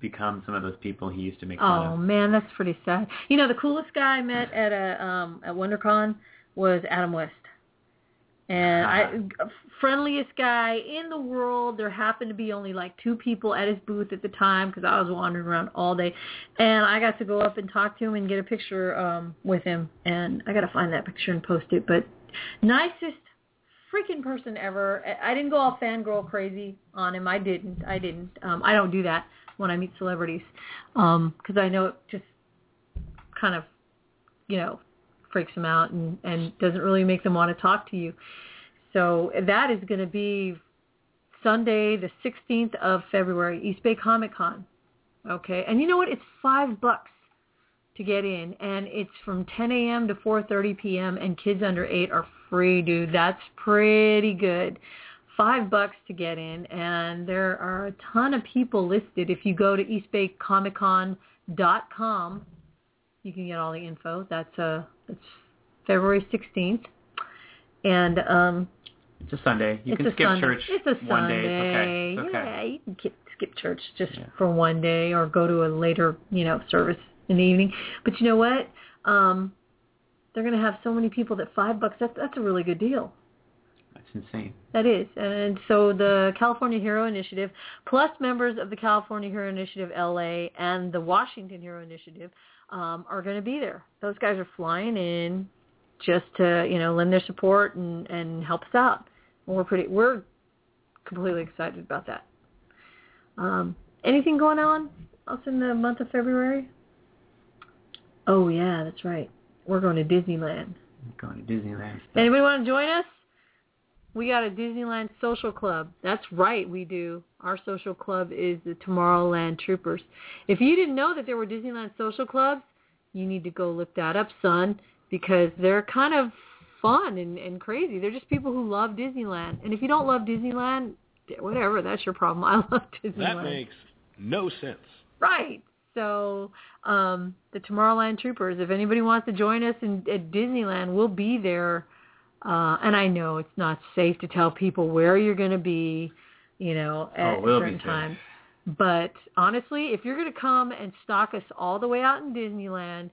become some of those people he used to make fun of. Oh of. man, that's pretty sad. You know, the coolest guy I met at a um at WonderCon was Adam West. And I friendliest guy in the world. There happened to be only like two people at his booth at the time because I was wandering around all day, and I got to go up and talk to him and get a picture um with him. And I got to find that picture and post it. But nicest freaking person ever. I- didn't go all fangirl crazy on him. I didn't. I didn't. Um, I don't do that when I meet celebrities because I know it just kind of, you know, freaks them out and, and doesn't really make them want to talk to you. So that is going to be Sunday, the 16th of February, East Bay Comic Con. Okay, and you know what? It's five bucks to get in, and it's from 10 a.m. to 4:30 p.m. and kids under eight are free, dude. That's pretty good. Five bucks to get in, and there are a ton of people listed. If you go to eastbaycomiccon.com, you can get all the info. That's uh, that's February 16th, and um, It's a Sunday. You can skip Sunday. church It's a one Sunday. day. It's okay. It's okay. Yeah, you can ki- skip church just Yeah. for one day or go to a later, you know, service in the evening. But you know what? Um, they're going to have so many people that five bucks. That's that's a really good deal. That's insane. That is. And so the California Hero Initiative, plus members of the California Hero Initiative LA and the Washington Hero Initiative, um, are going to be there. Those guys are flying in just to, you know, lend their support and, and help us out. And we're pretty, we're completely excited about that. Um, anything going on else in the month of February? Oh yeah, that's right. We're going to Disneyland. Going to Disneyland. Anybody want to join us? We got a Disneyland social club. That's right, we do. Our social club is the Tomorrowland Troopers. If you didn't know that there were Disneyland social clubs, you need to go look that up, son, because they're kind of fun and, and crazy. They're just people who love Disneyland. And if you don't love Disneyland, whatever, that's your problem. I love Disneyland. That makes no sense. Right. So um, the Tomorrowland Troopers, if anybody wants to join us in, at Disneyland, we'll be there. Uh, and I know it's not safe to tell people where you're going to be, you know, at Oh, we'll be certain times. But honestly, if you're going to come and stalk us all the way out in Disneyland,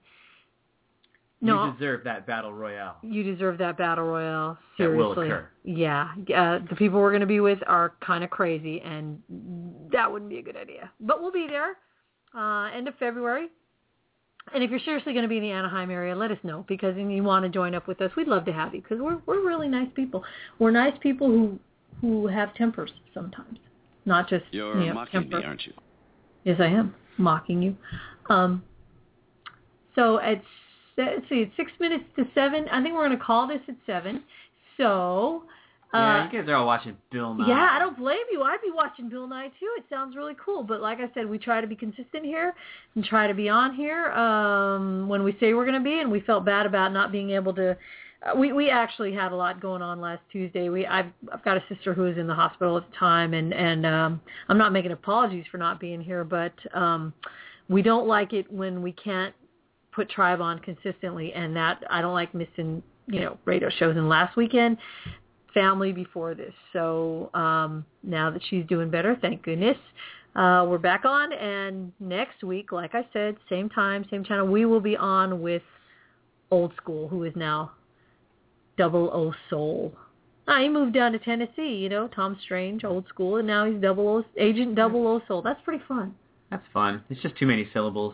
no, You deserve that battle royale. you deserve that battle royale. Seriously. will occur. Yeah, uh, the people we're going to be with are kind of crazy, and that wouldn't be a good idea. But we'll be there uh, end of February. And if you're seriously going to be in the Anaheim area, let us know because if you want to join up with us, we'd love to have you because we're we're really nice people. We're nice people who who have tempers sometimes, not just You're you know, mocking temper. me, aren't you? Yes, I am mocking you. Um, so at let's see, it's six minutes to seven. I think we're going to call this at seven. So uh, yeah, you guys are all watching Bill Nye. yeah, I don't blame you. I'd be watching Bill Nye too. It sounds really cool. But like I said, we try to be consistent here and try to be on here um, when we say we're going to be. And we felt bad about not being able to. Uh, we we actually had a lot going on last Tuesday. We I've I've got a sister who was in the hospital at the time, and and um, I'm not making apologies for not being here, but um, we don't like it when we can't put Tribe on consistently, and that I don't like missing you know radio shows. And last weekend family before this. So um, now that she's doing better, thank goodness, uh, we're back on. And next week, like I said, same time, same channel, we will be on with Old School, who is now Double O Soul. Ah, he moved down to Tennessee, you know, Tom Strange, Old School, and now he's Double O Agent Double O Soul. That's pretty fun. That's fun. It's just too many syllables.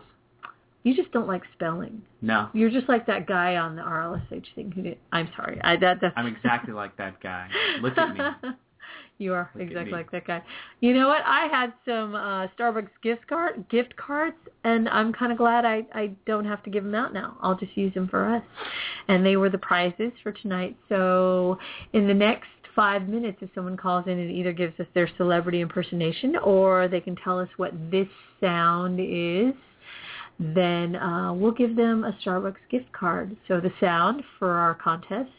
You just don't like spelling. No, You're just like that guy on the RLSH thing who did. I'm sorry. I that that's. I'm exactly like that guy. Look at me. you are Look exactly like that guy. You know what? I had some uh Starbucks gift card gift cards, and I'm kind of glad I I don't have to give them out now. I'll just use them for us. And they were the prizes for tonight. So in the next five minutes if someone calls in and either gives us their celebrity impersonation or they can tell us what this sound is. Then uh, we'll give them a Starbucks gift card. So the sound for our contest.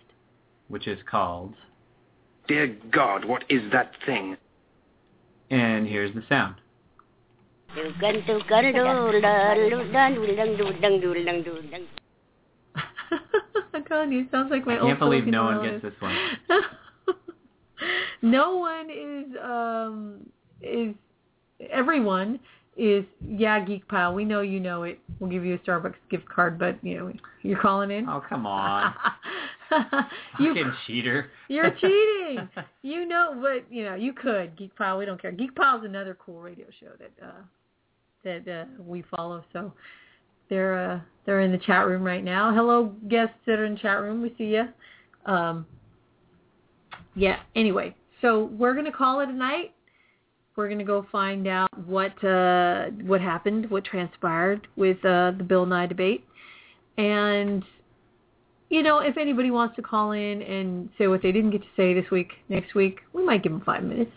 which is called. Dear God, what is that thing? And here's the sound. Kanye sounds like my I old can't believe no one gets this one. no one is um is everyone is yeah geek pile we know you know it. We'll give you a starbucks gift card but you know you're calling in? Oh, come on. you Fucking cheater. you're cheating. You know but you know you could geek pile we don't care. Geek pile's another cool radio show that uh that uh we follow so they're uh they're in the chat room right now. Hello guests that are in chat room. We see you um yeah anyway so we're to call it a night we're going to go find out what uh what happened what transpired with uh the bill nye debate and you know if anybody wants to call in and say what they didn't get to say this week next week we might give them five minutes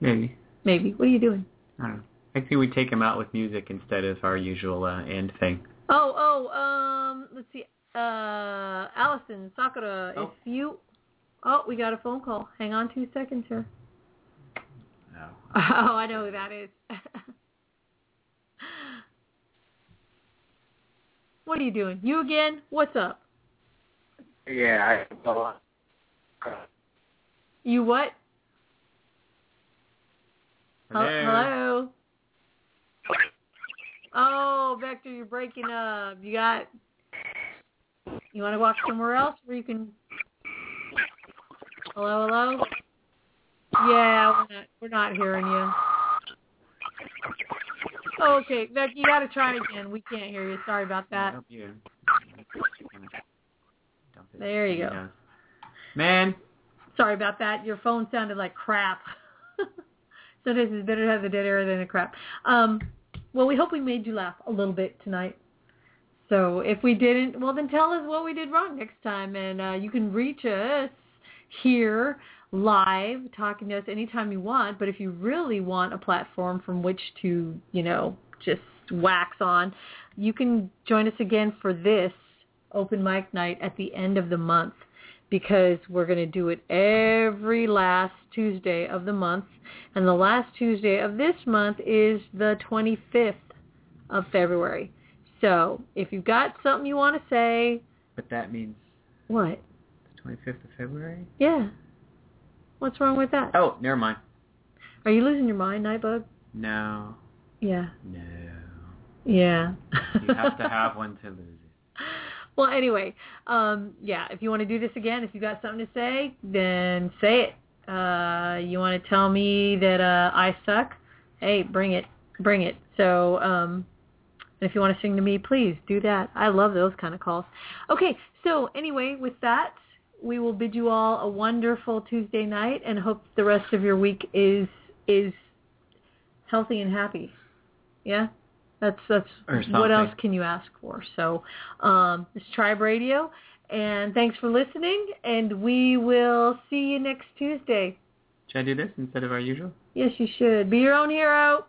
Maybe. maybe what are you doing I don't know. I think we take him out with music instead of our usual uh, end thing. oh oh um let's see uh allison sakura Oh. if you oh we got a phone call hang on two seconds here No. Oh, I know who that is. what are you doing? You again? What's up? Yeah, I, You what? Hel- Hello. Hello? Oh, Vector, you're breaking up. You got. You want to walk somewhere else where you can. Hello, hello. Yeah, we're not. We're not hearing you. Okay, Vector, you got to try again. We can't hear you. Sorry about that. Nope, you- Dump it. There you go. Man, Sorry about that. Your phone sounded like crap. Sometimes it's better to have the dead air than the crap. Um, well, we hope we made you laugh a little bit tonight. So if we didn't, well, then tell us what we did wrong next time. And uh, you can reach us here live, talking to us anytime you want. But if you really want a platform from which to, you know, just wax on, you can join us again for this open mic night at the end of the month because we're going to do it every last Tuesday of the month. And the last Tuesday of this month is the 25th of February. So if you've got something you want to say, but that means what? the 25th of February? Yeah. What's wrong with that? Oh, never mind. Are you losing your mind, Nightbug? No. Yeah. No. Yeah. You have to have one to lose it. well, anyway, um, yeah, if you want to do this again, if you got something to say, then say it. Uh, you want to tell me that uh, I suck? Hey, bring it, bring it. So, um, if you want to sing to me, please do that. I love those kind of calls. Okay, so anyway, with that, we will bid you all a wonderful Tuesday night and hope the rest of your week is is healthy and happy. Yeah, that's that's what else can you ask for? So, um, it's Tribe Radio, and thanks for listening. And we will see you next Tuesday. Should I do this instead of our usual? Yes, you should be your own hero.